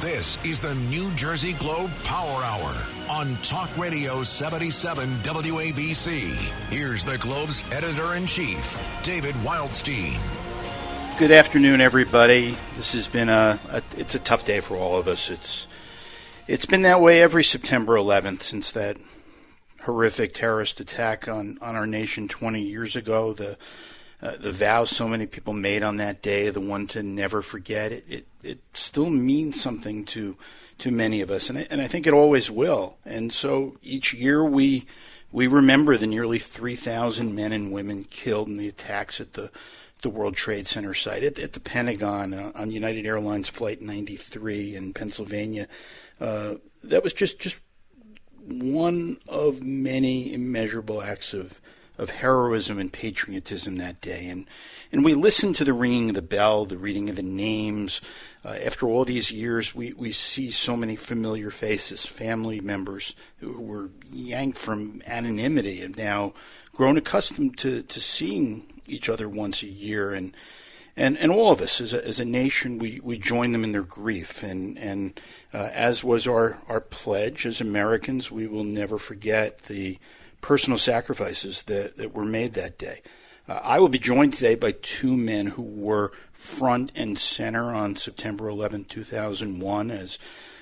This is the New Jersey Globe Power Hour on Talk Radio 77 WABC. Here's the Globe's editor in chief, David Wildstein. Good afternoon, everybody. This has been a, a, it's a tough day for all of us. It's it's been that way every September 11th since that horrific terrorist attack on, on our nation 20 years ago. The uh, the vows so many people made on that day, the one to never forget, it, it, it still means something to to many of us, and I, and I think it always will. And so each year we we remember the nearly 3,000 men and women killed in the attacks at the the World Trade Center site, at, at the Pentagon, uh, on United Airlines Flight 93 in Pennsylvania. Uh, that was just just one of many immeasurable acts of of heroism and patriotism that day. And, and we listened to the ringing of the bell, the reading of the names. Uh, after all these years, we, we see so many familiar faces, family members who were yanked from anonymity and now grown accustomed to, to seeing each other once a year. And, and, and all of us as a, as a nation, we, we join them in their grief. And, and uh, as was our, our pledge as Americans, we will never forget the personal sacrifices that, that were made that day. Uh, I will be joined today by two men who were front and center on September 11, 2001, as,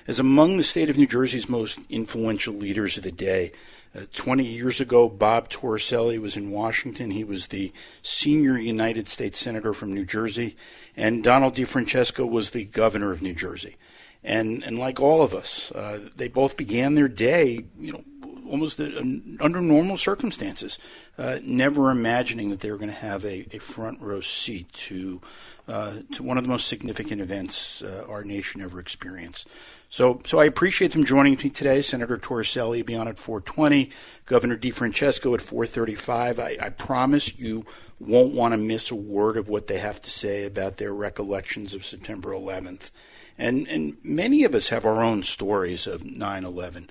as among the state of New Jersey's most influential leaders of the day. Uh, 20 years ago, Bob Torricelli was in Washington. He was the senior United States Senator from New Jersey, and Donald DiFrancesco was the governor of New Jersey. And, and like all of us, uh, they both began their day, you know, almost under normal circumstances, uh, never imagining that they were going to have a, a, front row seat to uh, to one of the most significant events uh, our nation ever experienced. So, so I appreciate them joining me today. Senator Torricelli will be on at 4:20, Governor DiFrancesco at 4:35. I, I promise you won't want to miss a word of what they have to say about their recollections of September 11th. And and many of us have our own stories of 9/11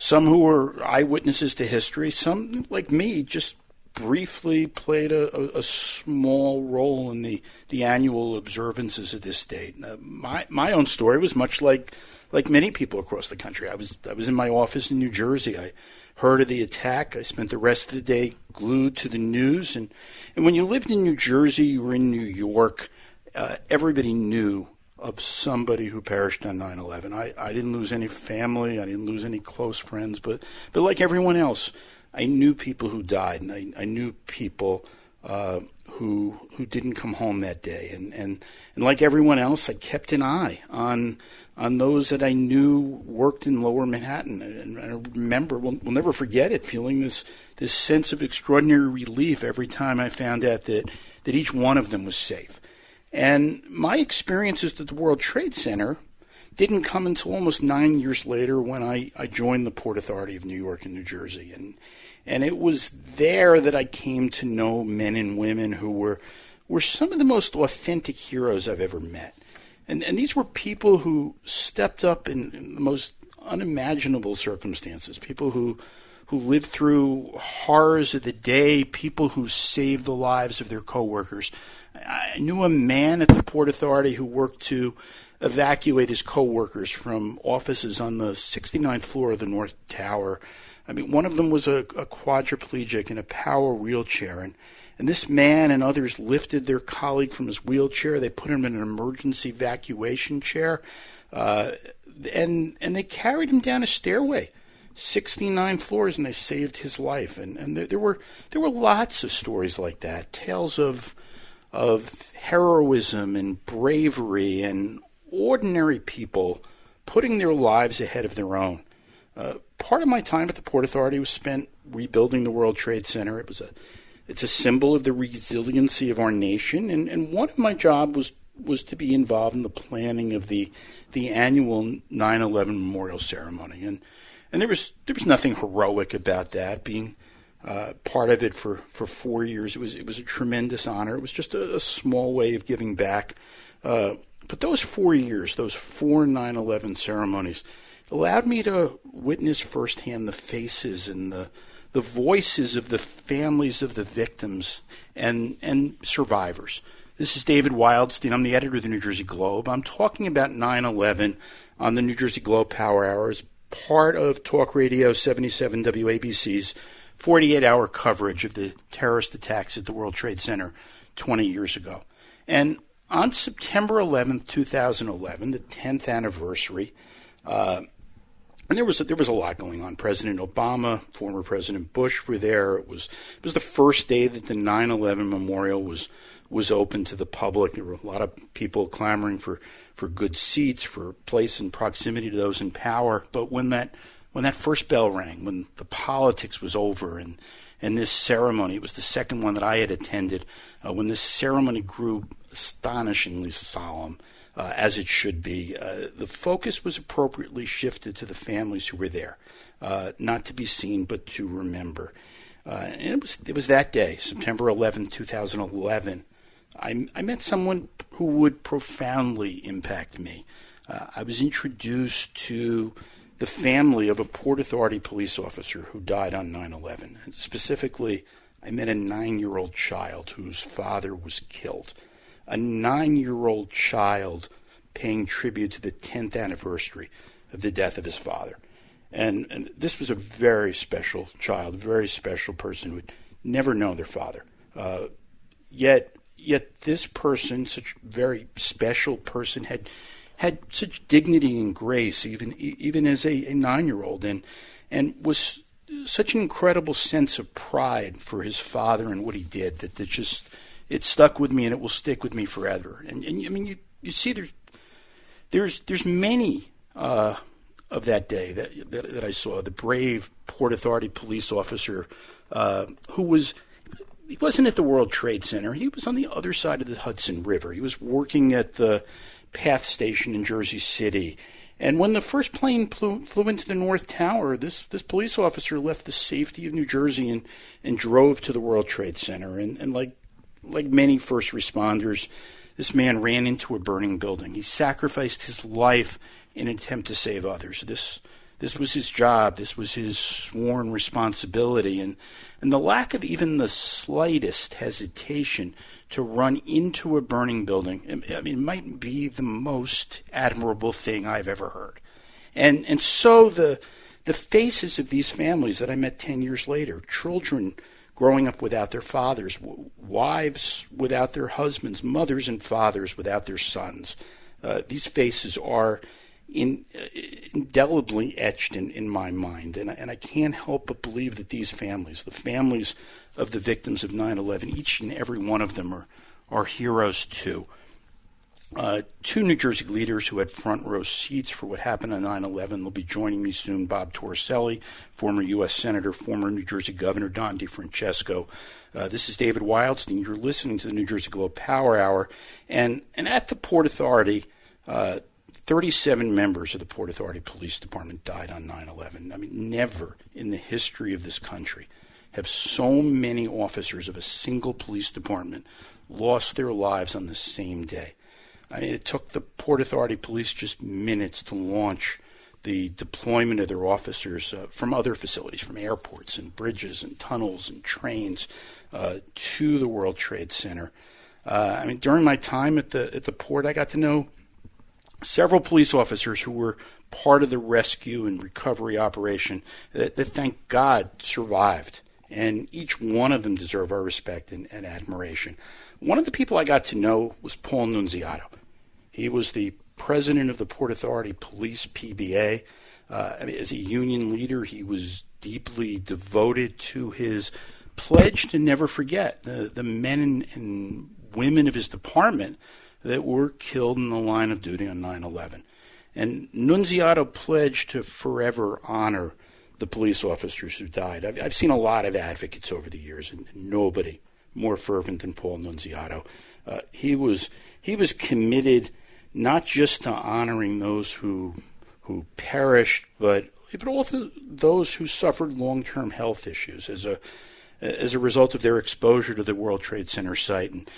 some who were eyewitnesses to history, some like me just briefly played a, a, small role in the, the annual observances of this date. Uh, my my own story was much like like many people across the country. I was I was in my office in New Jersey. I heard of the attack. I spent the rest of the day glued to the news. And and when you lived in New Jersey, you were in New York. Uh, everybody knew of somebody who perished on 9/11. I, I didn't lose any family, I didn't lose any close friends, but but like everyone else, I knew people who died, and I, I knew people uh, who who didn't come home that day, and, and and like everyone else, I kept an eye on on those that I knew worked in Lower Manhattan, and, and I remember, we'll, we'll never forget it, feeling this this sense of extraordinary relief every time I found out that that each one of them was safe and my experiences at the World Trade Center didn't come until almost nine years later when I, I joined the Port Authority of New York and New Jersey. And, and it was there that I came to know men and women who were, were some of the most authentic heroes I've ever met. And, and these were people who stepped up in, in the most unimaginable circumstances, people who who lived through horrors of the day, people who saved the lives of their coworkers, I knew a man at the Port Authority who worked to evacuate his coworkers from offices on the 69th floor of the North Tower. I mean, one of them was a, a quadriplegic in a power wheelchair, and and this man and others lifted their colleague from his wheelchair. They put him in an emergency evacuation chair, uh, and and they carried him down a stairway, 69 floors, and they saved his life. And and there, there were there were lots of stories like that, tales of of heroism and bravery and ordinary people putting their lives ahead of their own. Uh, part of my time at the Port Authority was spent rebuilding the World Trade Center. It was a it's a symbol of the resiliency of our nation, and, and one of my job was was to be involved in the planning of the the annual 9/11 memorial ceremony, and and there was there was nothing heroic about that. Being uh, part of it for, for four years. It was it was a tremendous honor. It was just a, a small way of giving back. Uh, but those four years, those four 9/11 ceremonies, allowed me to witness firsthand the faces and the the voices of the families of the victims and and survivors. This is David Wildstein. I'm the editor of the New Jersey Globe. I'm talking about 9 11 on the New Jersey Globe Power Hours, part of Talk Radio 77 WABC's 48 hour coverage of the terrorist attacks at the World Trade Center 20 years ago. And on September 11, 2011, the 10th anniversary, uh, and there was a, there was a lot going on. President Obama, former President Bush were there. It was it was the first day that the 9/11 memorial was was open to the public. There were a lot of people clamoring for for good seats, for place and proximity to those in power. But when that when that first bell rang, when the politics was over, and and this ceremony, it was the second one that I had attended. Uh, when this ceremony grew astonishingly solemn uh, as it should be. Uh, the focus was appropriately shifted to the families who were there, uh, not to be seen but to remember. Uh, and it was it was that day, September 11, 2011. I, I met someone who would profoundly impact me. Uh, I was introduced to the family of a Port Authority police officer who died on 9 11. Specifically, I met a nine year old child whose father was killed a nine year old child paying tribute to the 10th anniversary of the death of his father. And, and this was a very special child, a very special person who had never known their father. Uh, yet, yet this person, such a very special person, had had such dignity and grace, even even as a, a nine year old, and and was such an incredible sense of pride for his father and what he did that that just it stuck with me and it will stick with me forever. And, and I mean, you, you see, there's there's there's many uh, of that day that, that, that I saw. The brave Port Authority police officer uh, who was he wasn't at the World Trade Center. He was on the other side of the Hudson River. He was working at the PATH station in Jersey City. And when the first plane flew, flew, into the North Tower, this, this police officer left the safety of New Jersey and, and drove to the World Trade Center. And, and like like many first responders, this man ran into a burning building. He sacrificed his life in an attempt to save others. This this was his job. This was his sworn responsibility, and and the lack of even the slightest hesitation to run into a burning building. I mean, might be the most admirable thing I've ever heard. And and so the the faces of these families that I met ten years later, children growing up without their fathers, wives without their husbands, mothers and fathers without their sons. Uh, these faces are in, uh, indelibly etched in, in my mind, and, and I can't help but believe that these families, the families of the victims of 9 11, each and every one of them are, are heroes too. Uh, two New Jersey leaders who had front row seats for what happened on 9 11 will be joining me soon. Bob Torricelli, former U.S. Senator, former New Jersey Governor Don DiFrancesco. Uh, this is David Wildstein. You're listening to the New Jersey Globe Power Hour. And, and at the Port Authority, uh, 37 members of the Port Authority Police Department died on 9 11. I mean, never in the history of this country have so many officers of a single police department lost their lives on the same day. I mean, it took the Port Authority police just minutes to launch the deployment of their officers uh, from other facilities, from airports and bridges and tunnels and trains uh, to the World Trade Center. Uh, I mean, during my time at the at the port, I got to know several police officers who were part of the rescue and recovery operation that, that thank God survived, and each one of them deserve our respect and, and admiration. One of the people I got to know was Paul Nunziato. He was the president of the Port Authority Police PBA. Uh, I mean, as a union leader, he was deeply devoted to his pledge to never forget the, the men and, and women of his department that were killed in the line of duty on 9 11. And Nunziato pledged to forever honor the police officers who died. I've, I've seen a lot of advocates over the years, and nobody more fervent than Paul Nunziato. Uh, he was he was committed not just to honoring those who who perished, but but also those who suffered long-term health issues as a as a result of their exposure to the World Trade Center site. And,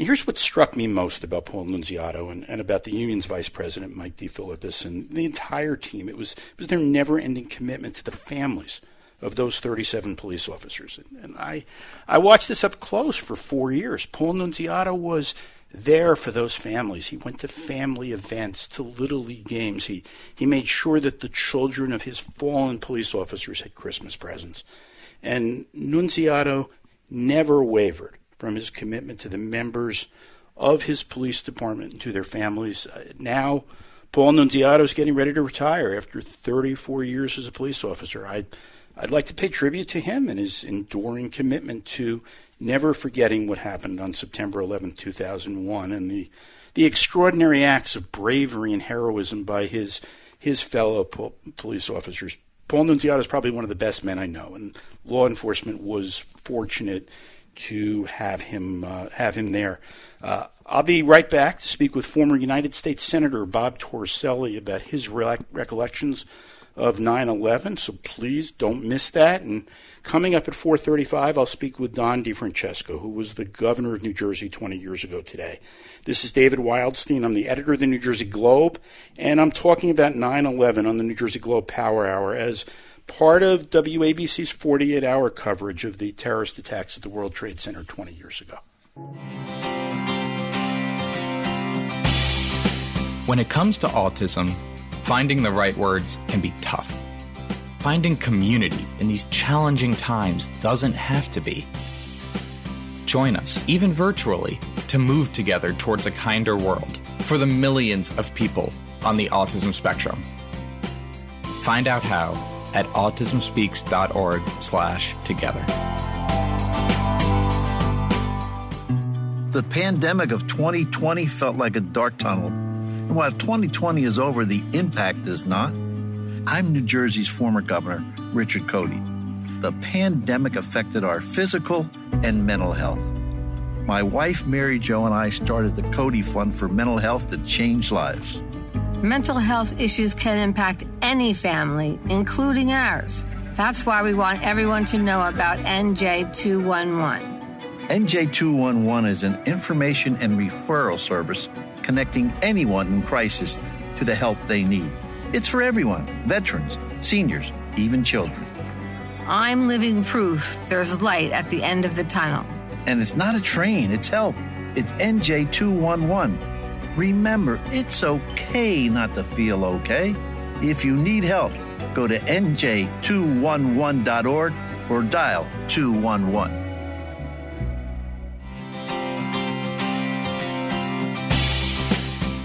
and here's what struck me most about Paul Nunziato and, and about the union's vice president Mike DeFilippis and the entire team. It was it was their never-ending commitment to the families of those 37 police officers. And, and I I watched this up close for four years. Paul Nunziato was there for those families. He went to family events, to Little League games. He, he made sure that the children of his fallen police officers had Christmas presents. And Nunziato never wavered from his commitment to the members of his police department and to their families. Uh, now, Paul Nunziato is getting ready to retire after 34 years as a police officer. I'd, I'd like to pay tribute to him and his enduring commitment to never forgetting what happened on September 11, 2001, and the, the extraordinary acts of bravery and heroism by his, his fellow po- police officers. Paul Nunziato is probably one of the best men I know, and law enforcement was fortunate to have him uh, have him there. Uh, I'll be right back to speak with former United States Senator Bob Torricelli about his re- recollections of 9/11. So please don't miss that. And coming up at 4:35, I'll speak with Don DiFrancesco, who was the governor of New Jersey 20 years ago today. This is David Wildstein. I'm the editor of the New Jersey Globe, and I'm talking about 9/11 on the New Jersey Globe Power Hour as part of WABC's 48 hour coverage of the terrorist attacks at the World Trade Center 20 years ago. When it comes to autism, finding the right words can be tough. Finding community in these challenging times doesn't have to be. Join us, even virtually, to move together towards a kinder world for the millions of people on the autism spectrum. Find out how at autismspeaks.org slash together. The pandemic of 2020 felt like a dark tunnel. And while 2020 is over, the impact is not. I'm New Jersey's former governor, Richard Codey. The pandemic affected our physical and mental health. My wife, Mary Jo, and I started the Codey Fund for mental health to change lives. Mental health issues can impact any family, including ours. That's why we want everyone to know about NJ211. NJ211 is an information and referral service connecting anyone in crisis to the help they need. It's for everyone veterans, seniors, even children. I'm living proof there's light at the end of the tunnel. And it's not a train, it's help. It's NJ211. Remember, it's okay not to feel okay. If you need help, go to NJ211.org or dial 211.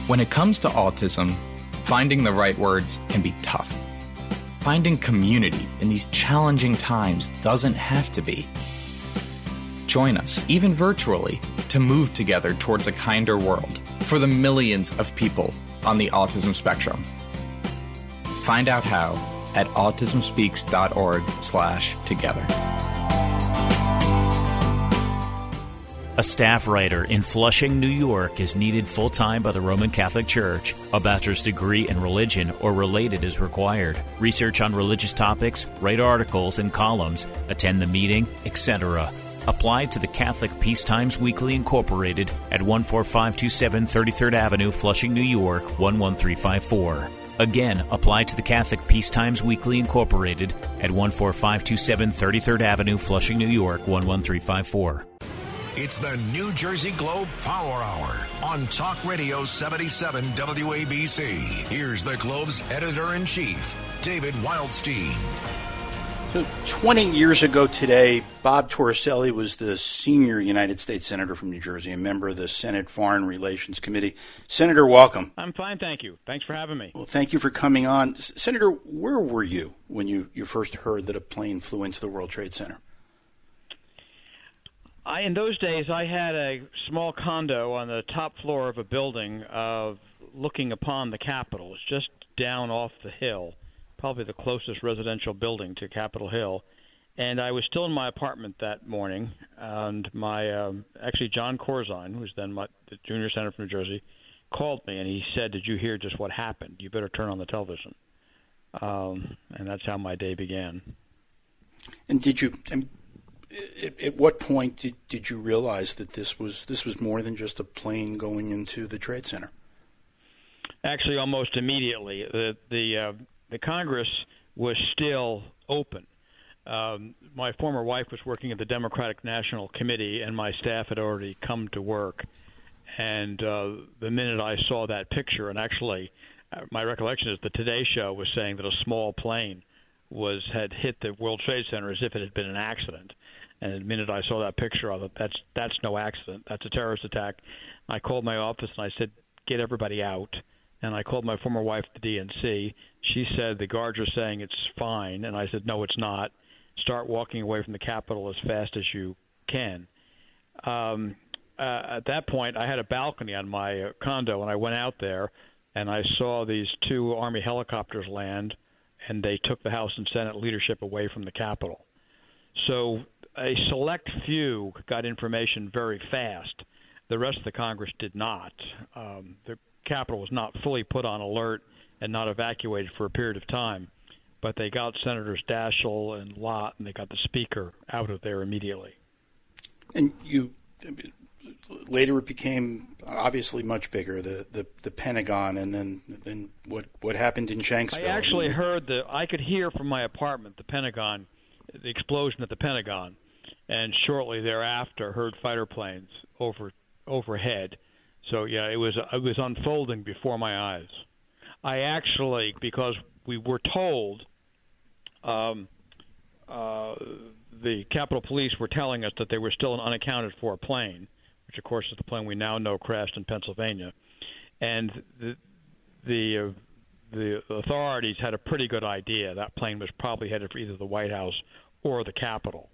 When it comes to autism, finding the right words can be tough. Finding community in these challenging times doesn't have to be. Join us, even virtually, to move together towards a kinder world for the millions of people on the autism spectrum. Find out how at autismspeaks.org slash together. A staff writer in Flushing, New York is needed full time by the Roman Catholic Church. A bachelor's degree in religion or related is required. Research on religious topics, write articles and columns, attend the meeting, etc. Apply to the Catholic Peace Times Weekly Incorporated at 14527 33rd Avenue, Flushing, New York 11354. Again, apply to the Catholic Peace Times Weekly Incorporated at 14527 33rd Avenue, Flushing, New York 11354. It's the New Jersey Globe Power Hour on Talk Radio 77 WABC. Here's the Globe's editor in chief, David Wildstein. So, 20 years ago today, Bob Torricelli was the senior United States Senator from New Jersey, a member of the Senate Foreign Relations Committee. Senator, welcome. I'm fine, thank you. Thanks for having me. Well, thank you for coming on. Senator, where were you when you, you first heard that a plane flew into the World Trade Center? I, in those days, I had a small condo on the top floor of a building, uh, looking upon the Capitol. It's just down off the hill, probably the closest residential building to Capitol Hill. And I was still in my apartment that morning, and my um, actually John Corzine, who was then my the junior senator from New Jersey, called me and he said, "Did you hear just what happened? You better turn on the television." Um, and that's how my day began. And did you? And at, at what point did, did you realize that this was this was more than just a plane going into the trade center? Actually, almost immediately. The the uh, the Congress was still open. Um, my former wife was working at the Democratic National Committee, and my staff had already come to work. And uh, the minute I saw that picture, and actually, uh, my recollection is the Today Show was saying that a small plane was had hit the World Trade Center as if it had been an accident. And the minute I saw that picture, I thought that's that's no accident. That's a terrorist attack. I called my office and I said, get everybody out. And I called my former wife, the DNC. She said the guards are saying it's fine, and I said no, it's not. Start walking away from the Capitol as fast as you can. Um, uh, at that point, I had a balcony on my uh, condo, and I went out there, and I saw these two Army helicopters land, and they took the House and Senate leadership away from the Capitol. So a select few got information very fast. The rest of the Congress did not. Um, the Capitol was not fully put on alert and not evacuated for a period of time, but they got Senators Daschle and Lott, and they got the Speaker out of there immediately. And you later it became obviously much bigger the, the, the Pentagon and then then what what happened in Shanksville. I actually heard the I could hear from my apartment the Pentagon the explosion at the Pentagon and shortly thereafter heard fighter planes over overhead. So yeah, it was it was unfolding before my eyes. I actually because we were told um, uh, the Capitol Police were telling us that they were still an unaccounted for plane, which of course is the plane we now know crashed in Pennsylvania, and the the uh, the authorities had a pretty good idea that plane was probably headed for either the White House or the Capitol.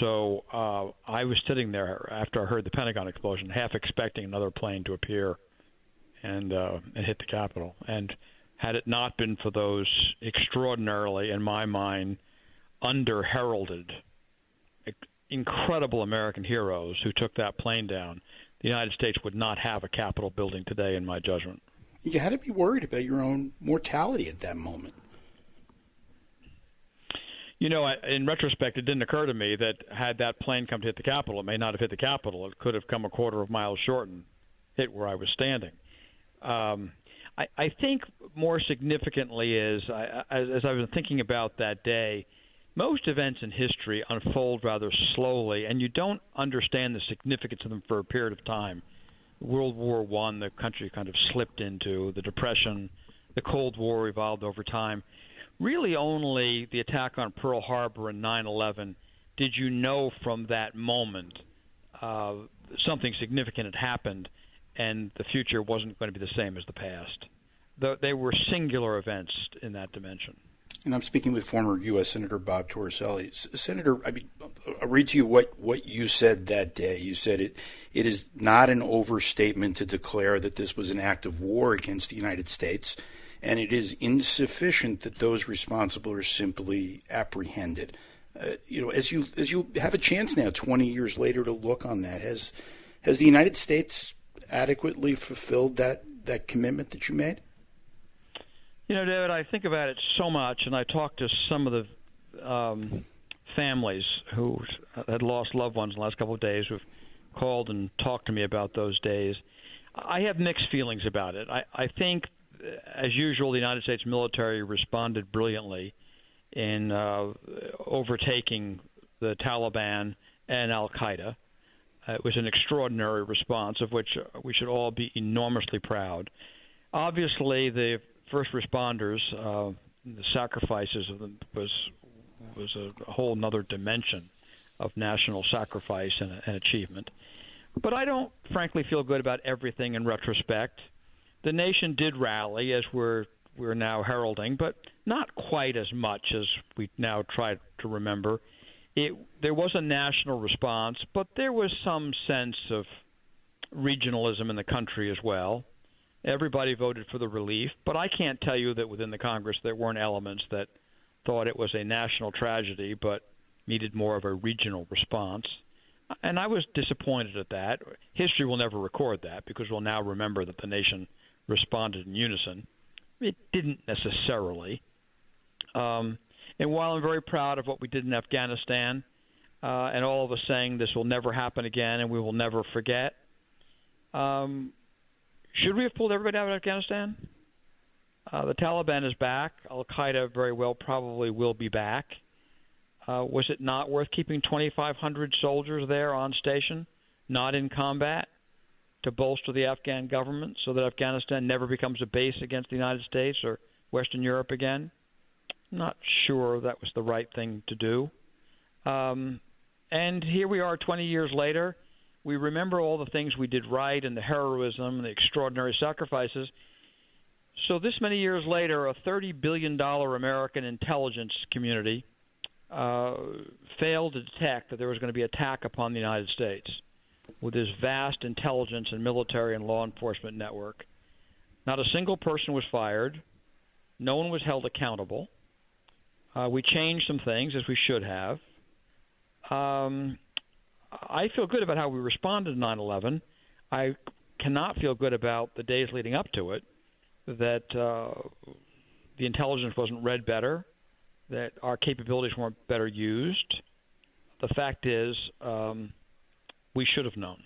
So uh, I was sitting there after I heard the Pentagon explosion, half expecting another plane to appear and uh, and hit the Capitol. And had it not been for those extraordinarily, in my mind, under heralded, incredible American heroes who took that plane down, the United States would not have a Capitol building today, in my judgment. You had to be worried about your own mortality at that moment. You know, in retrospect, it didn't occur to me that had that plane come to hit the Capitol, it may not have hit the Capitol. It could have come a quarter of a mile short and hit where I was standing. Um, I, I think more significantly is, I, as, as I've been thinking about that day, most events in history unfold rather slowly, and you don't understand the significance of them for a period of time. World War One, the country kind of slipped into the Depression. The Cold War evolved over time really only the attack on Pearl Harbor and 9/11 did you know from that moment uh, something significant had happened, and the future wasn't going to be the same as the past. The, they were singular events in that dimension. And I'm speaking with former U.S. Senator Bob Torricelli. Senator, I mean, I'll read to you what, what you said that day. You said it it is not an overstatement to declare that this was an act of war against the United States and it is insufficient that those responsible are simply apprehended. Uh, you know, as you as you have a chance now, 20 years later, to look on that, has has the United States adequately fulfilled that that commitment that you made? You know, David, I think about it so much, and I talk to some of the um, families who had lost loved ones in the last couple of days who've called and talked to me about those days. I have mixed feelings about it. I, I think as usual, the United States military responded brilliantly in uh, overtaking the Taliban and Al Qaeda. Uh, it was an extraordinary response of which we should all be enormously proud. Obviously, the first responders, uh, the sacrifices of them was was a, whole other dimension of national sacrifice and, and achievement. But I don't, frankly, feel good about everything in retrospect the nation did rally, as we're we're now heralding, but not quite as much as we now try to remember. It there was a national response, but there was some sense of regionalism in the country as well. Everybody voted for the relief, but I can't tell you that within the Congress there weren't elements that thought it was a national tragedy, but needed more of a regional response. And I was disappointed at that. History will never record that because we'll now remember that the nation responded in unison. It didn't necessarily. Um, and while I'm very proud of what we did in Afghanistan, uh, and all of us saying this will never happen again and we will never forget, um, should we have pulled everybody out of Afghanistan? Uh, the Taliban is back. Al Qaeda very well probably will be back. Uh, was it not worth keeping 2,500 soldiers there on station, not in combat? To bolster the Afghan government so that Afghanistan never becomes a base against the United States or Western Europe again. Not sure that was the right thing to do. Um, and here we are 20 years later. We remember all the things we did right and the heroism and the extraordinary sacrifices. So, this many years later, a $30 billion American intelligence community uh, failed to detect that there was going to be attack upon the United States with this vast intelligence and military and law enforcement network. Not a single person was fired. No one was held accountable. Uh, we changed some things as we should have. Um, I feel good about how we responded to 9 11. I cannot feel good about the days leading up to it, that uh, the intelligence wasn't read better, that our capabilities weren't better used. The fact is, um, we should have known.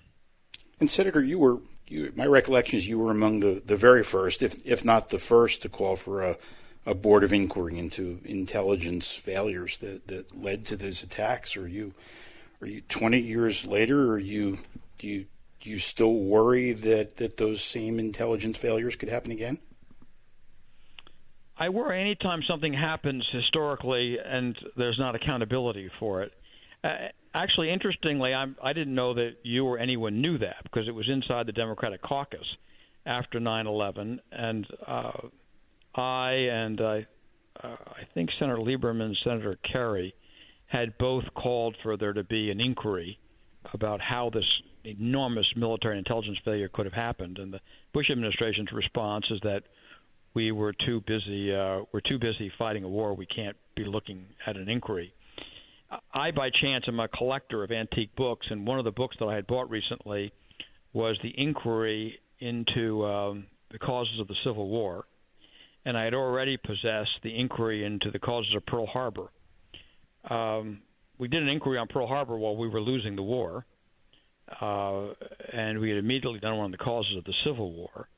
And Senator, you were you, my recollection is you were among the, the very first, if if not the first, to call for a, a board of inquiry into intelligence failures that, that led to these attacks. Are you are you twenty years later? Are you do you do you still worry that, that those same intelligence failures could happen again? I worry anytime something happens historically and there's not accountability for it. Uh, actually, interestingly, I'm, I didn't know that you or anyone knew that because it was inside the Democratic caucus after 9/11, and uh, I and I, uh, I think Senator Lieberman and Senator Kerry had both called for there to be an inquiry about how this enormous military intelligence failure could have happened, and the Bush administration's response is that we were too busy. Uh, we're too busy fighting a war. We can't be looking at an inquiry. I, by chance, am a collector of antique books, and one of the books that I had bought recently was the inquiry into um, the causes of the Civil War, and I had already possessed the inquiry into the causes of Pearl Harbor. Um, we did an inquiry on Pearl Harbor while we were losing the war, uh, and we had immediately done one on the causes of the Civil War.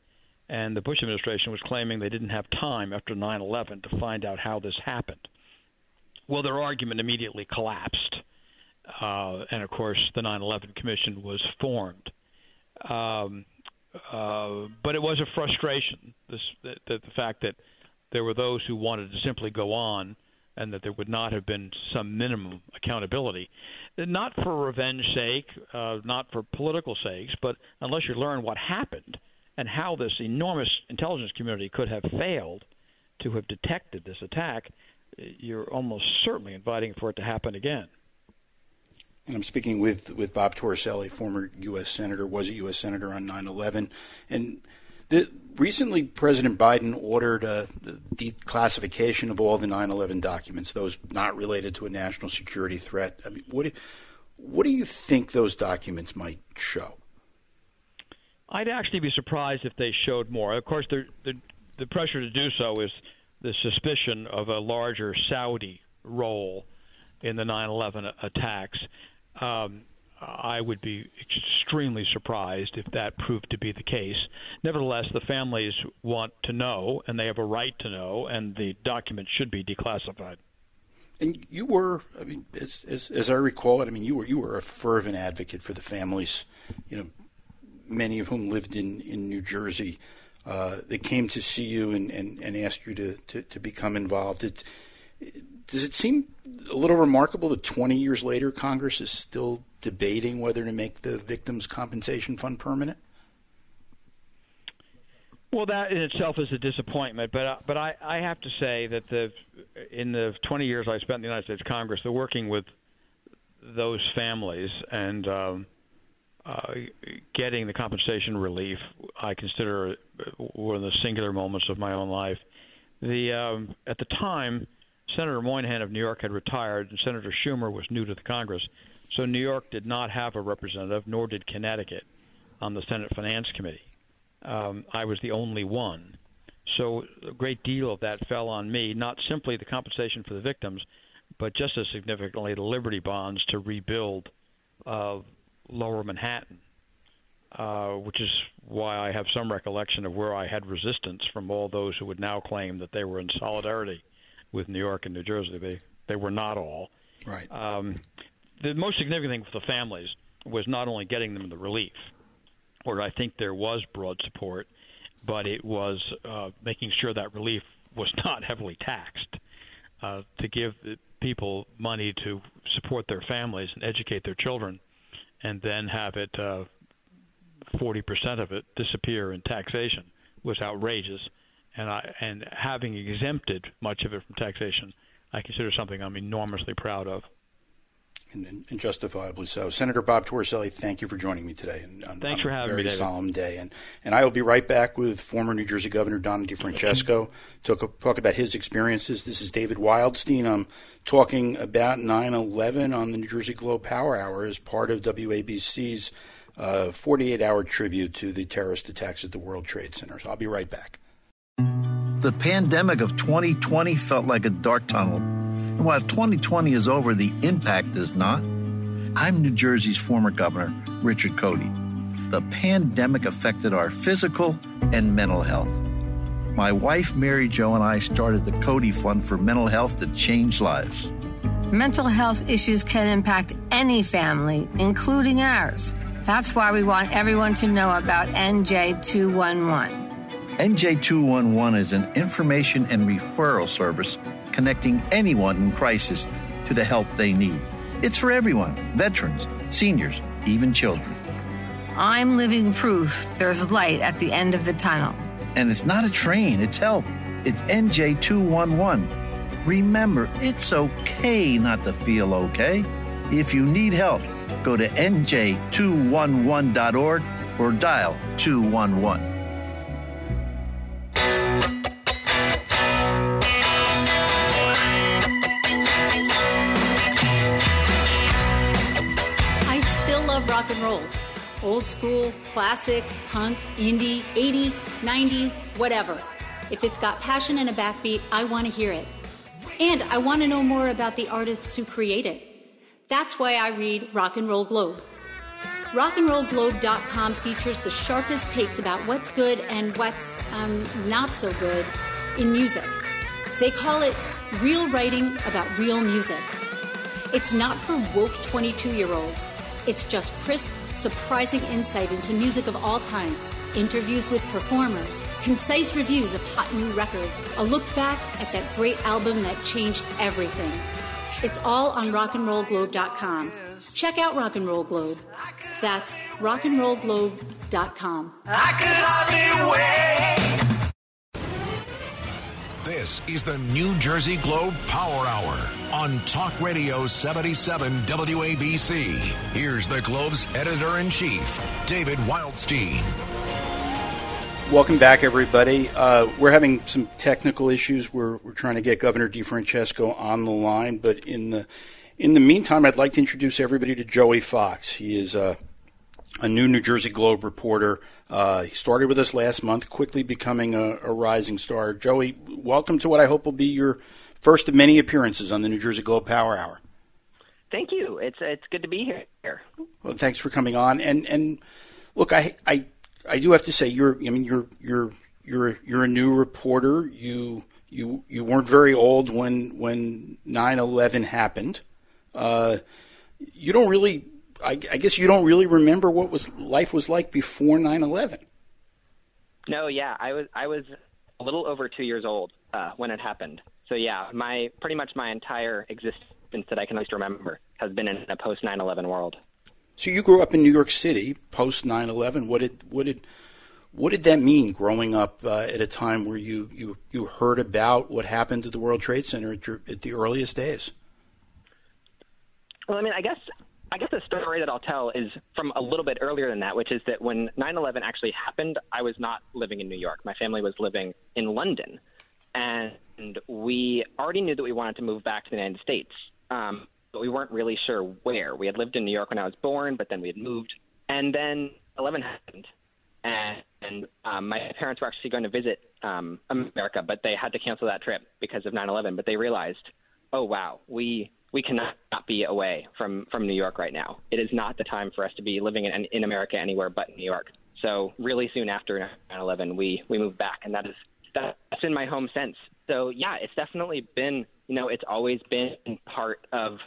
And the Bush administration was claiming they didn't have time after 9 11 to find out how this happened. Well, their argument immediately collapsed. Uh, and of course, the 9 11 Commission was formed. Um, uh, but it was a frustration, this, the, the, the fact that there were those who wanted to simply go on and that there would not have been some minimum accountability. Not for revenge sake, uh, not for political sakes, but unless you learn what happened and how this enormous intelligence community could have failed to have detected this attack, you're almost certainly inviting for it to happen again. And I'm speaking with, with Bob Torricelli, former U.S. Senator, was a U.S. Senator on 9 11. And the, recently, President Biden ordered uh, a, a declassification of all the 9 11 documents, those not related to a national security threat. I mean, what do, what do you think those documents might show? I'd actually be surprised if they showed more. Of course, the, the pressure to do so is the suspicion of a larger Saudi role in the 9/11 attacks. Um, I would be extremely surprised if that proved to be the case. Nevertheless, the families want to know, and they have a right to know, and the document should be declassified. And you were, I mean, as, as, as I recall it, I mean, you were you were a fervent advocate for the families, you know, many of whom lived in in New Jersey uh, that came to see you and, and, and ask you to, to, to become involved. It, does it seem a little remarkable that 20 years later Congress is still debating whether to make the Victims Compensation Fund permanent? Well, that in itself is a disappointment, but uh, but I, I have to say that the in the 20 years I spent in the United States Congress, the working with those families and um, getting the compensation relief, I consider one of the singular moments of my own life. The um, at the time, Senator Moynihan of New York had retired, and Senator Schumer was new to the Congress, so New York did not have a representative, nor did Connecticut, on the Senate Finance Committee. Um, I was the only one, so a great deal of that fell on me. Not simply the compensation for the victims, but just as significantly the Liberty bonds to rebuild uh, lower Manhattan, uh, which is why I have some recollection of where I had resistance from all those who would now claim that they were in solidarity with New York and New Jersey. They they were not all. Right. Um, the most significant thing for the families was not only getting them the relief, where I think there was broad support, but it was uh, making sure that relief was not heavily taxed. Uh, to give people money to support their families and educate their children, and then have it uh, 40% of it disappear in taxation was outrageous. And I and having exempted much of it from taxation, I consider something I'm enormously proud of and, and, justifiably so. Senator Bob Torricelli, thank you for joining me today. On, Thanks for having very me, Very solemn day, and and I will be right back with former New Jersey Governor Don DiFrancesco to talk about his experiences. This is David Wildstein. I'm talking about 9/11 on the New Jersey Globe Power Hour as part of WABC's 48-hour uh, tribute to the terrorist attacks at the World Trade Center. So I'll be right back. The pandemic of 2020 felt like a dark tunnel and while 2020 is over, the impact is not. I'm New Jersey's former governor, Richard Codey. The pandemic affected our physical and mental health. My wife, Mary Jo, and I started the Codey Fund for Mental Health to change lives. Mental health issues can impact any family, including ours. That's why we want everyone to know about NJ211. NJ211 is an information and referral service connecting anyone in crisis to the help they need. It's for everyone veterans, seniors, even children. I'm living proof there's light at the end of the tunnel. And it's not a train, it's help. It's NJ211. Remember, it's okay not to feel okay. If you need help, go to NJ211.org or dial 211. Old school, classic, punk, indie, 80s, 90s, whatever. If it's got passion and a backbeat, I want to hear it. And I want to know more about the artists who create it. That's why I read Rock and Roll Globe. RockandRollGlobe.com features the sharpest takes about what's good and what's um, not so good in music. They call it real writing about real music. It's not for woke 22 year olds. It's just crisp, surprising insight into music of all kinds, interviews with performers, concise reviews of hot new records, a look back at that great album that changed everything. It's all on rockandrollglobe.com. Check out Rock and Roll Globe. That's rockandrollglobe.com. I could hardly wait. This is the New Jersey Globe Power Hour on Talk Radio 77 WABC. Here's the Globe's editor in chief, David Wildstein. Welcome back, everybody. Uh, we're having some technical issues. We're, we're trying to get Governor DiFrancesco on the line, but in the in the meantime, I'd like to introduce everybody to Joey Fox. He is a, a new New Jersey Globe reporter uh, he started with us last month, quickly becoming a, a, rising star. Joey, welcome to what I hope will be your first of many appearances on the New Jersey Globe Power Hour. Thank you. It's it's good to be here. Well, thanks for coming on. And and look, I I I do have to say you're I mean you're you're you're you're a new reporter. You you you weren't very old when when 9/11 happened. Uh, you don't really I, I guess you don't really remember what was life was like before 9/11. No, yeah, I was I was a little over two years old uh, when it happened. So yeah, my pretty much my entire existence that I can at least remember has been in a post 9/11 world. So you grew up in New York City post 9/11. What did what did what did that mean growing up uh, at a time where you, you, you heard about what happened at the World Trade Center at, your, at the earliest days? Well, I mean, I guess I guess the story that I'll tell is from a little bit earlier than that, which is that when 9 11 actually happened, I was not living in New York. My family was living in London. And we already knew that we wanted to move back to the United States, um, but we weren't really sure where. We had lived in New York when I was born, but then we had moved. And then 11 happened. And, um, my parents were actually going to visit um, America, but they had to cancel that trip because of 9 11. But they realized, oh, wow, we we cannot be away from from New York right now. It is not the time for us to be living in in America anywhere but New York. So really soon after 9/11, we we moved back, and that is that's been my home since. So yeah, it's definitely been you know it's always been part of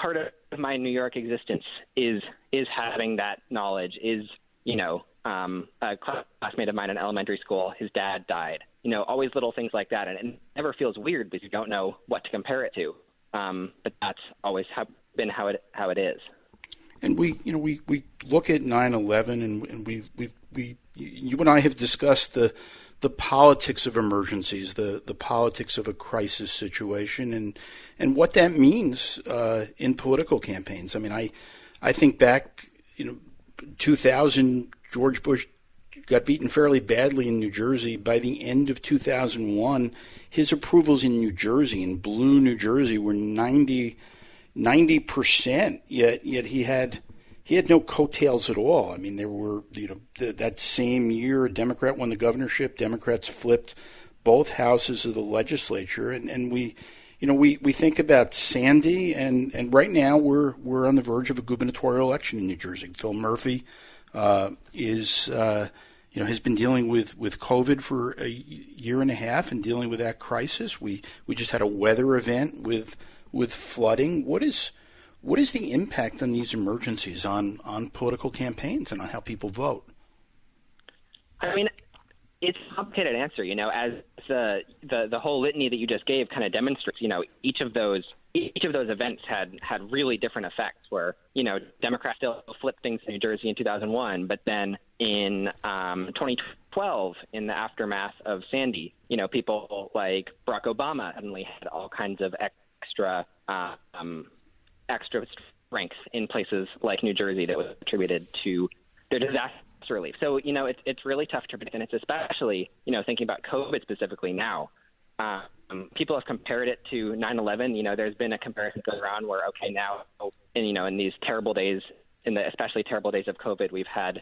part of my New York existence is is having that knowledge is you know, um, a classmate of mine in elementary school, his dad died. You know, always little things like that, and it never feels weird because you don't know what to compare it to. Um, but that's always how, been how it how it is. And we, you know, we, we look at 9/11, and, and we, we we you and I have discussed the the politics of emergencies, the the politics of a crisis situation, and and what that means uh, in political campaigns. I mean, I I think back, you know, 2000, George Bush got beaten fairly badly in New Jersey. By the end of 2001, his approvals in New Jersey, in blue New Jersey, were 90 percent. Yet, yet he had he had no coattails at all. I mean, there were you know th- that same year, a Democrat won the governorship. Democrats flipped both houses of the legislature, and, and we you know, we, we think about Sandy, and, and right now we're we're on the verge of a gubernatorial election in New Jersey. Phil Murphy uh, is uh, you know has been dealing with, with COVID for a year and a half and dealing with that crisis. We we just had a weather event with with flooding. What is what is the impact on these emergencies on on political campaigns and on how people vote? I mean, it's a complicated answer. You know, as the the the whole litany that you just gave kind of demonstrates, you know, each of those each of those events had had really different effects. Where you know, Democrats still flipped things in New Jersey in 2001, but then in um, 2012, in the aftermath of Sandy, you know, people like Barack Obama suddenly had all kinds of extra um, extra strength in places like New Jersey that was attributed to their disaster relief. So you know, it's it's really tough to predict, and it's especially you know thinking about COVID specifically now. Um, people have compared it to 9/11. You know, there's been a comparison going around where okay now, and you know, in these terrible days, in the especially terrible days of COVID, we've had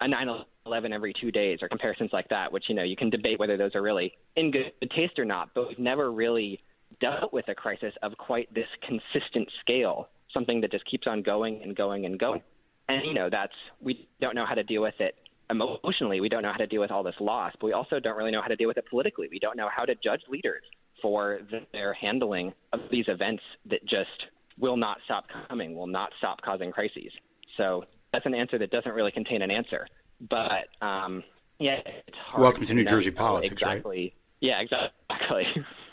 a 9/11 every two days, or comparisons like that, which you know you can debate whether those are really in good taste or not. But we've never really dealt with a crisis of quite this consistent scale, something that just keeps on going and going and going and you know that's we don't know how to deal with it emotionally. We don't know how to deal with all this loss, but we also don't really know how to deal with it politically. We don't know how to judge leaders for their handling of these events that just will not stop coming, will not stop causing crises. So that's an answer that doesn't really contain an answer. But um, yeah, it's hard Welcome to New Jersey politics, exactly. right? Yeah, exactly.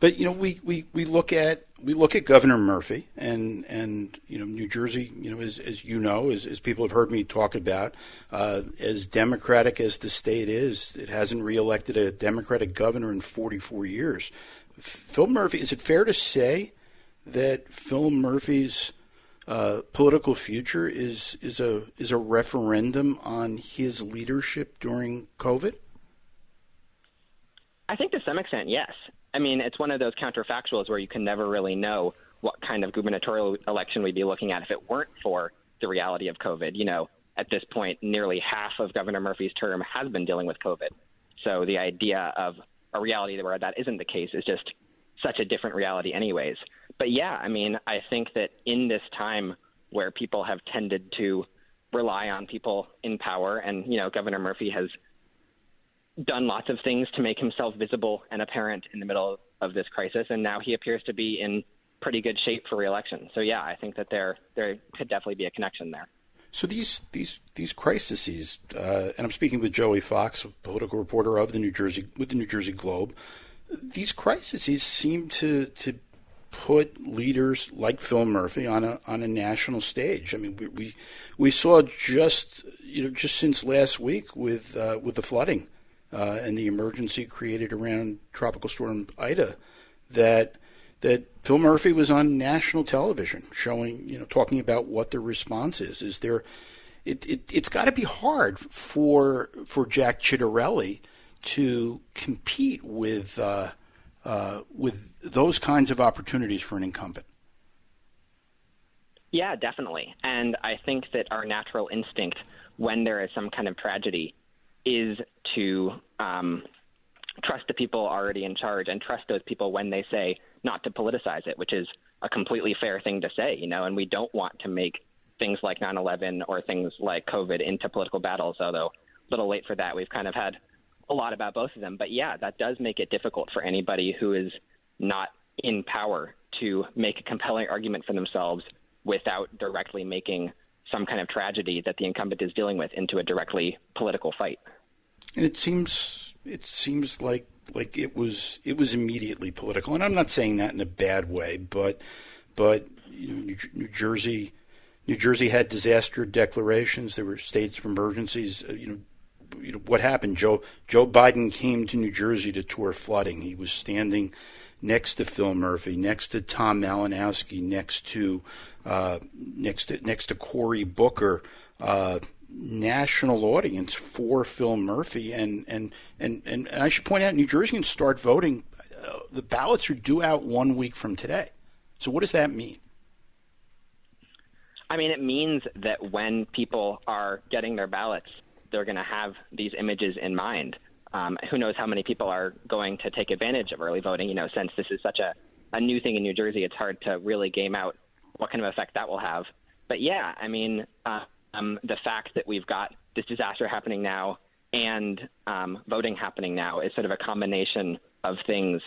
But you know, we, we, we look at we look at Governor Murphy and and you know New Jersey. You know, as as you know, as, as people have heard me talk about, uh, as democratic as the state is, it hasn't reelected a Democratic governor in 44 years. Phil Murphy. Is it fair to say that Phil Murphy's uh, political future is is a is a referendum on his leadership during COVID? I think to some extent, yes. I mean, it's one of those counterfactuals where you can never really know what kind of gubernatorial election we'd be looking at if it weren't for the reality of COVID. You know, at this point, nearly half of Governor Murphy's term has been dealing with COVID. So the idea of a reality where that isn't the case is just such a different reality, anyways. But yeah, I mean, I think that in this time where people have tended to rely on people in power, and, you know, Governor Murphy has done lots of things to make himself visible and apparent in the middle of this crisis, and now he appears to be in pretty good shape for reelection. So yeah, I think that there there could definitely be a connection there. So these these these crises, uh, and I'm speaking with Joey Fox, political reporter of the New Jersey with the New Jersey Globe. These crises seem to to put leaders like Phil Murphy on a on a national stage. I mean, we we, we saw just you know just since last week with uh, with the flooding uh, and the emergency created around Tropical Storm Ida that that Phil Murphy was on national television showing, you know, talking about what the response is. Is there it, it it's got to be hard for for Jack Ciattarelli to compete with uh, uh, with those kinds of opportunities for an incumbent. Yeah, definitely. And I think that our natural instinct when there is some kind of tragedy is to um, trust the people already in charge and trust those people when they say not to politicize it, which is a completely fair thing to say, you know, and we don't want to make things like 9/11 or things like COVID into political battles. Although a little late for that, we've kind of had a lot about both of them. But yeah, that does make it difficult for anybody who is not in power to make a compelling argument for themselves without directly making some kind of tragedy that the incumbent is dealing with into a directly political fight. And it seems it seems like like it was it was immediately political, and I'm not saying that in a bad way, but but you know, New, New Jersey. New Jersey had disaster declarations. There were states of emergencies. Uh, you know, you know what happened. Joe Joe Biden came to New Jersey to tour flooding. He was standing next to Phil Murphy, next to Tom Malinowski, next to uh, next to next to Cory Booker. Uh, national audience for Phil Murphy, and and and and, I should point out, New Jersey start voting. Uh, the ballots are due out one week from today. So what does that mean? I mean, it means that when people are getting their ballots, they're going to have these images in mind. Um, who knows how many people are going to take advantage of early voting? You know, since this is such a, a new thing in New Jersey, it's hard to really game out what kind of effect that will have. But yeah, I mean, uh, um, the fact that we've got this disaster happening now and um, voting happening now is sort of a combination of things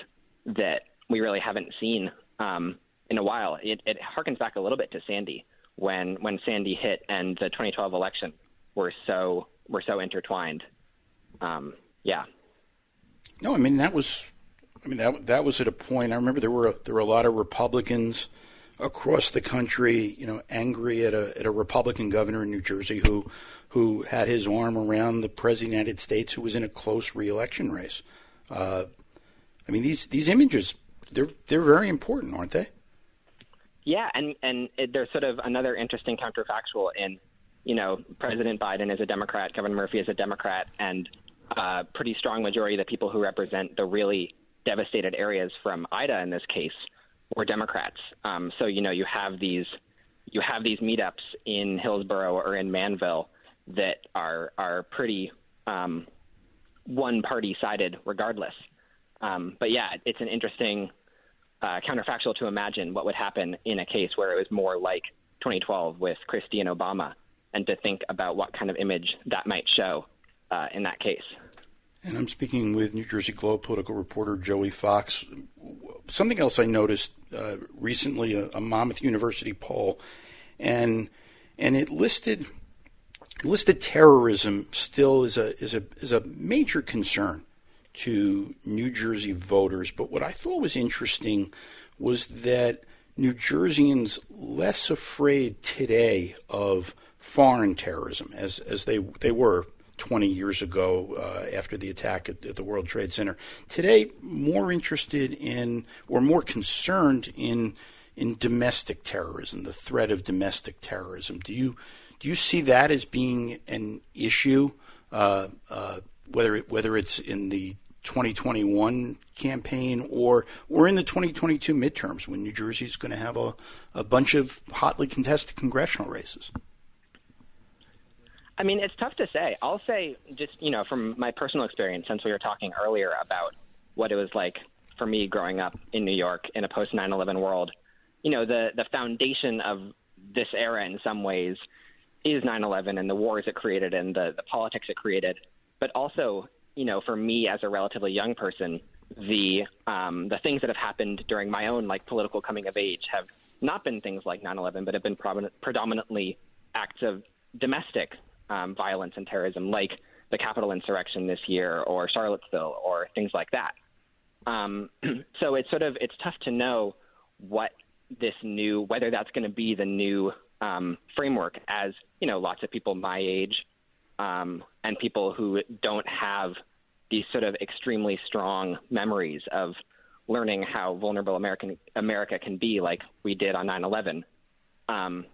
that we really haven't seen um, in a while. It, it harkens back a little bit to Sandy when when Sandy hit and the 2012 election were so were so intertwined. Um, yeah. No, I mean that was, I mean that that was at a point. I remember there were a, there were a lot of Republicans across the country, you know, angry at a at a Republican governor in New Jersey who who had his arm around the president of the United States who was in a close reelection race. Uh, I mean these these images they're they're very important, aren't they? Yeah, and and it, there's sort of another interesting counterfactual in, you know, President Biden is a Democrat, Governor Murphy is a Democrat, and a pretty strong majority of the people who represent the really devastated areas from Ida in this case were Democrats. Um, so you know you have these you have these meetups in Hillsborough or in Manville that are are pretty um, one party sided regardless. Um, but yeah, it's an interesting uh, counterfactual to imagine what would happen in a case where it was more like 2012 with Christie and Obama, and to think about what kind of image that might show uh, in that case. And I'm speaking with New Jersey Globe political reporter Joey Fox. Something else I noticed uh, recently a, a, Monmouth University poll, and and it listed listed terrorism still is a is a is a major concern to New Jersey voters. But what I thought was interesting was that New Jerseyans less afraid today of foreign terrorism as as they they were 20 years ago uh, after the attack at, at, the World Trade Center. Today, more interested in or more concerned in in domestic terrorism, the threat of domestic terrorism. Do you do you see that as being an issue, uh, uh, whether it, whether it's in the 2021 campaign or or in the 2022 midterms when New Jersey is going to have a, a bunch of hotly contested congressional races? I mean, it's tough to say. I'll say just, you know, from my personal experience, since we were talking earlier about what it was like for me growing up in New York in a post 9 11 world, you know, the, the foundation of this era in some ways is 9 11 and the wars it created and the, the politics it created. But also, you know, for me as a relatively young person, the um, the things that have happened during my own like political coming of age have not been things like 9/11, but have been predominantly acts of domestic um, violence and terrorism, like the Capitol insurrection this year, or Charlottesville, or things like that. Um, so it's sort of it's tough to know what this new whether that's going to be the new um, framework as you know lots of people my age um, and people who don't have these sort of extremely strong memories of learning how vulnerable American America can be, like we did on 9/11. Um,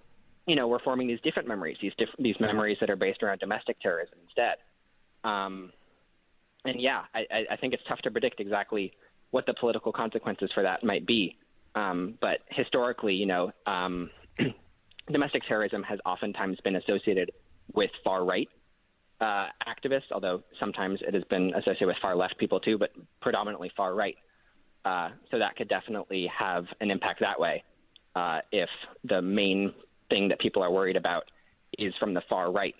you know, we're forming these different memories, these diff- these memories that are based around domestic terrorism instead. Um, and yeah, I, I think it's tough to predict exactly what the political consequences for that might be. Um, but historically, you know, um, domestic terrorism has oftentimes been associated with far right uh, activists, although sometimes it has been associated with far left people too, but predominantly far right. Uh, so that could definitely have an impact that way uh, if the main thing that people are worried about is from the far right.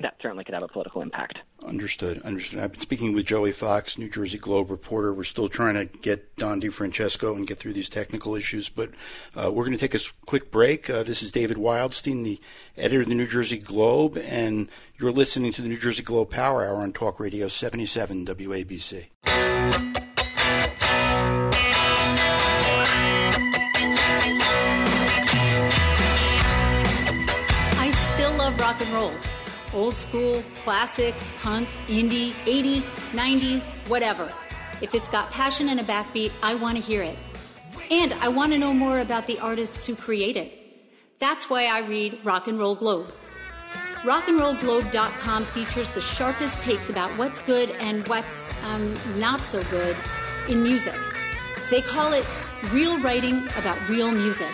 that certainly could have a political impact. Understood. Understood. I've been speaking with Joey Fox, New Jersey Globe reporter. We're still trying to get Don DiFrancesco and get through these technical issues, but uh, we're going to take a quick break. Uh, this is David Wildstein, the editor of the New Jersey Globe, and you're listening to the New Jersey Globe Power Hour on Talk Radio 77 WABC. Old school, classic, punk, indie, 80s, 90s, whatever. If it's got passion and a backbeat, I want to hear it. And I want to know more about the artists who create it. That's why I read Rock and Roll Globe. RockandRollGlobe.com features the sharpest takes about what's good and what's um, not so good in music. They call it real writing about real music.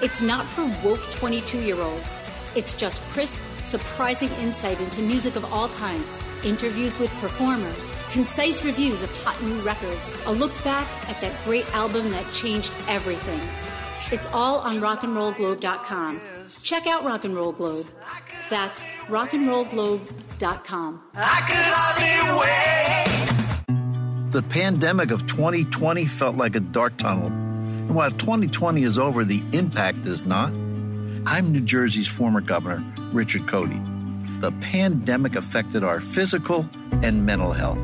It's not for woke 22 year olds. It's just crisp, surprising insight into music of all kinds, interviews with performers, concise reviews of hot new records, a look back at that great album that changed everything. It's all on rockandrollglobe.com. Check out Rock and Roll Globe. That's rockandrollglobe.com. The pandemic of 2020 felt like a dark tunnel. And while 2020 is over, the impact is not. I'm New Jersey's former governor, Richard Codey. The pandemic affected our physical and mental health.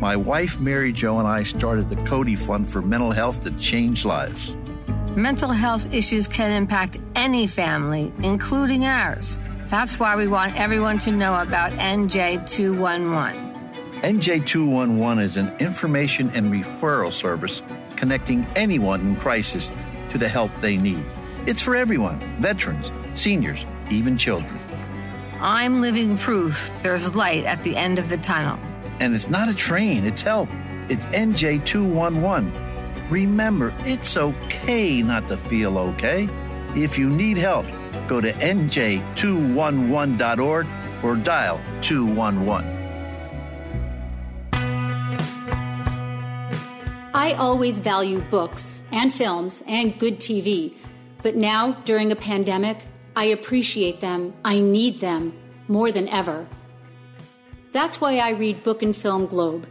My wife, Mary Jo, and I started the Codey Fund for mental health to change lives. Mental health issues can impact any family, including ours. That's why we want everyone to know about NJ211. NJ211 is an information and referral service connecting anyone in crisis to the help they need. It's for everyone veterans, seniors, even children. I'm living proof there's light at the end of the tunnel. And it's not a train, it's help. It's NJ211. Remember, it's okay not to feel okay. If you need help, go to NJ211.org or dial 211. I always value books and films and good TV, but now, during a pandemic, I appreciate them, I need them more than ever. That's why I read Book and Film Globe.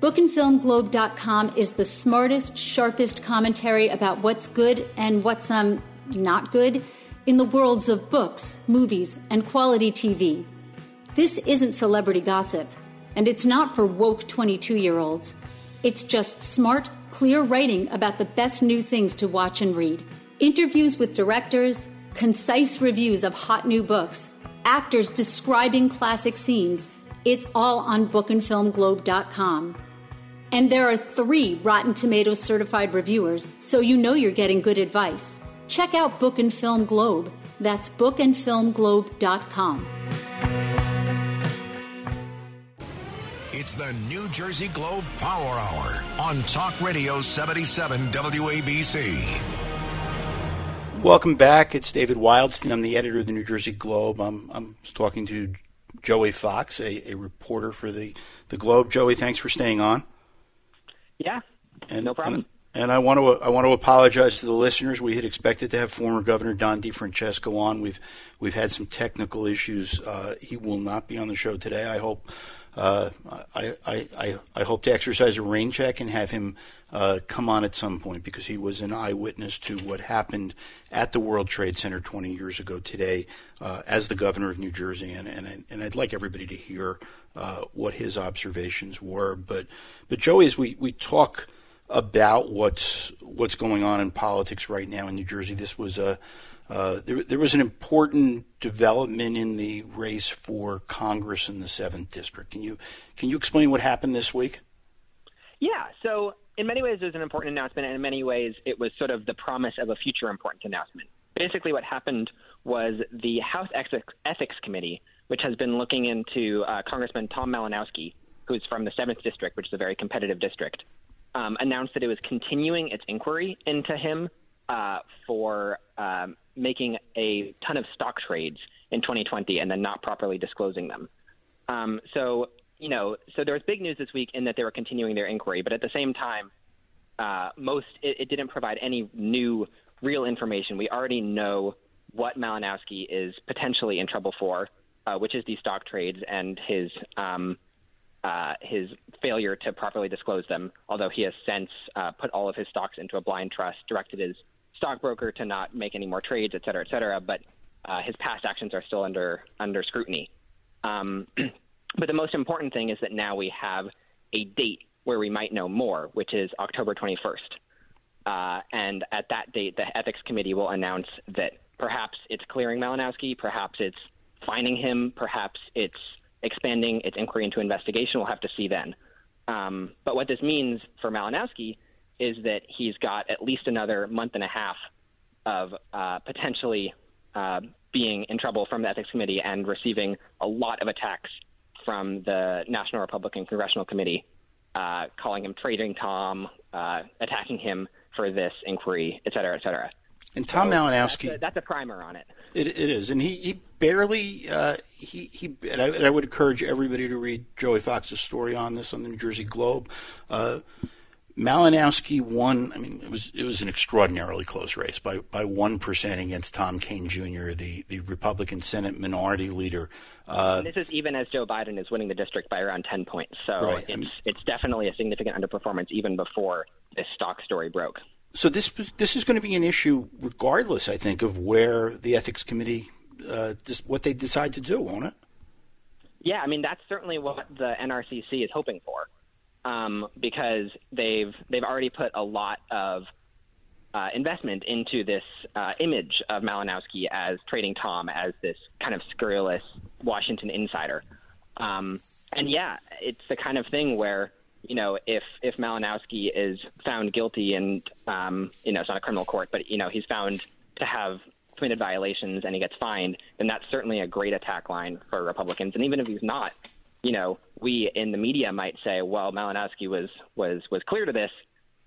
Bookandfilmglobe.com is the smartest, sharpest commentary about what's good and what's um not good in the worlds of books, movies, and quality TV. This isn't celebrity gossip, and it's not for woke 22 year olds. It's just smart, clear writing about the best new things to watch and read. Interviews with directors, concise reviews of hot new books, actors describing classic scenes. It's all on bookandfilmglobe.com. And there are three Rotten Tomatoes certified reviewers, so you know you're getting good advice. Check out Book and Film Globe. That's bookandfilmglobe.com. It's the New Jersey Globe Power Hour on Talk Radio 77 WABC. Welcome back. It's David Wildstein. I'm the editor of the New Jersey Globe. I'm, I'm talking to Joey Fox, a, a reporter for the, the Globe. Joey, thanks for staying on. Yeah, And, no problem. And, and I want to I want to apologize to the listeners. We had expected to have former Governor Don DiFrancesco on. We've we've had some technical issues. Uh, he will not be on the show today. I hope uh, I, I, I, hope to exercise a rain check and have him uh, come on at some point because he was an eyewitness to what happened at the World Trade Center 20 years ago today uh, as the governor of New Jersey. And, and, and I'd like everybody to hear uh, what his observations were. But, but Joey, as we, we talk about what's, what's going on in politics right now in New Jersey, this was a uh, there, there, was an important development in the race for Congress in the seventh district. Can you can you explain what happened this week? Yeah. So in many ways, it was an important announcement, and in many ways, it was sort of the promise of a future important announcement. Basically, what happened was the House Ethics Committee, which has been looking into uh, Congressman Tom Malinowski, who's from the seventh district, which is a very competitive district, um, announced that it was continuing its inquiry into him uh, for um, making a ton of stock trades in 2020 and then not properly disclosing them. Um, so, you know, so there was big news this week in that they were continuing their inquiry, but at the same time, uh, most it, it didn't provide any new real information. We already know what Malinowski is potentially in trouble for, uh, which is these stock trades and his um, uh, his failure to properly disclose them. Although he has since uh, put all of his stocks into a blind trust, directed his stockbroker to not make any more trades, et cetera, et cetera. But uh, his past actions are still under under scrutiny. Um, but the most important thing is that now we have a date where we might know more, which is October 21st. Uh, and at that date, the ethics committee will announce that perhaps it's clearing Malinowski, perhaps it's finding him, perhaps it's expanding its inquiry into investigation. We'll have to see then. Um, but what this means for Malinowski is that he's got at least another month and a half of uh, potentially uh, being in trouble from the ethics committee and receiving a lot of attacks from the National Republican Congressional Committee, uh, calling him trading Tom, uh, attacking him for this inquiry, et cetera, et cetera. And Tom so Malinowski. That's a, that's a, primer on it. It, it is, and he, he barely uh, he he. And I, and I, would encourage everybody to read Joey Fox's story on this on the New Jersey Globe. Uh, Malinowski won. I mean, it was it was an extraordinarily close race by by one percent against Tom Kean Jr., the the Republican Senate Minority Leader. Uh, this is even as Joe Biden is winning the district by around ten points. So right. it's I mean, it's definitely a significant underperformance even before this stock story broke. So this this is going to be an issue regardless, I think, of where the ethics committee uh, just what they decide to do, won't it? Yeah, I mean that's certainly what the NRCC is hoping for um, because they've they've already put a lot of uh, investment into this uh, image of Malinowski as trading Tom as this kind of scurrilous Washington insider. Um, and yeah, it's the kind of thing where you know if if Malinowski is found guilty and um, you know it's not a criminal court, but you know he's found to have committed violations and he gets fined, then that's certainly a great attack line for Republicans. And even if he's not, you know, we in the media might say, well, Malinowski was was was clear to this,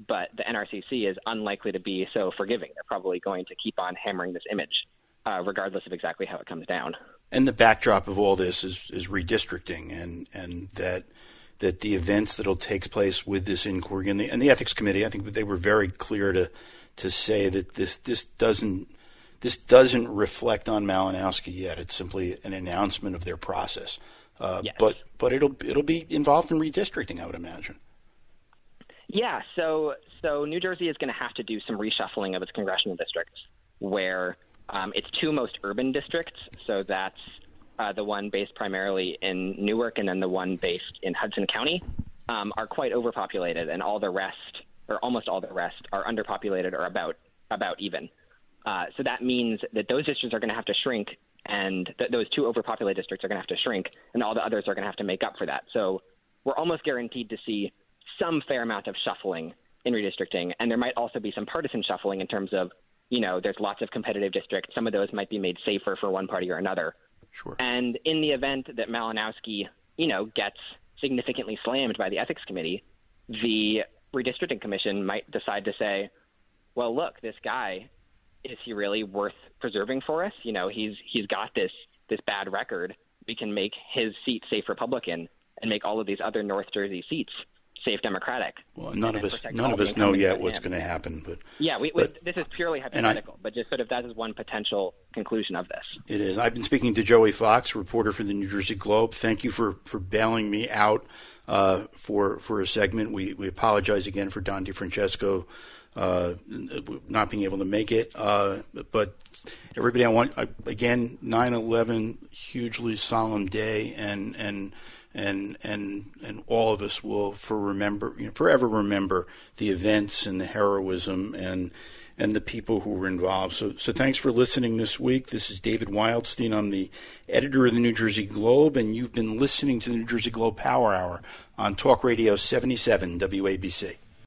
but the NRCC is unlikely to be so forgiving. They're probably going to keep on hammering this image, uh, regardless of exactly how it comes down. And the backdrop of all this is is redistricting, and and that that the events that'll take place with this inquiry and the and the ethics committee, I think they were very clear to to say that this this doesn't this doesn't reflect on Malinowski yet. It's simply an announcement of their process. Uh, yes. But but it'll it'll be involved in redistricting, I would imagine. Yeah, so so New Jersey is going to have to do some reshuffling of its congressional districts, where um, its two most urban districts, so that's uh, the one based primarily in Newark and then the one based in Hudson County, um, are quite overpopulated, and all the rest, or almost all the rest, are underpopulated or about about even. Uh, so that means that those districts are going to have to shrink and th- those two overpopulated districts are going to have to shrink, and all the others are going to have to make up for that. So we're almost guaranteed to see some fair amount of shuffling in redistricting, and there might also be some partisan shuffling in terms of, you know, there's lots of competitive districts. Some of those might be made safer for one party or another. Sure. And in the event that Malinowski, you know, gets significantly slammed by the ethics committee, the redistricting commission might decide to say, well, look, this guy is he really worth preserving for us? You know, he's he's got this this bad record. We can make his seat safe Republican and make all of these other North Jersey seats safe Democratic. Well, none of us none of us know yet what's going to happen, but yeah, we, but, we, this is purely hypothetical, I, but just sort of that is one potential conclusion of this. It is. I've been speaking to Joey Fox, reporter for the New Jersey Globe. Thank you for for bailing me out uh, for for a segment. We we apologize again for Don DiFrancesco uh, not being able to make it. Uh, but everybody, I want again 9/11, hugely solemn day, and and and and and all of us will for remember you know, forever remember the events and the heroism and and the people who were involved. So so thanks for listening this week. This is David Wildstein. I'm the editor of the New Jersey Globe, and you've been listening to the New Jersey Globe Power Hour on Talk Radio 77 WABC.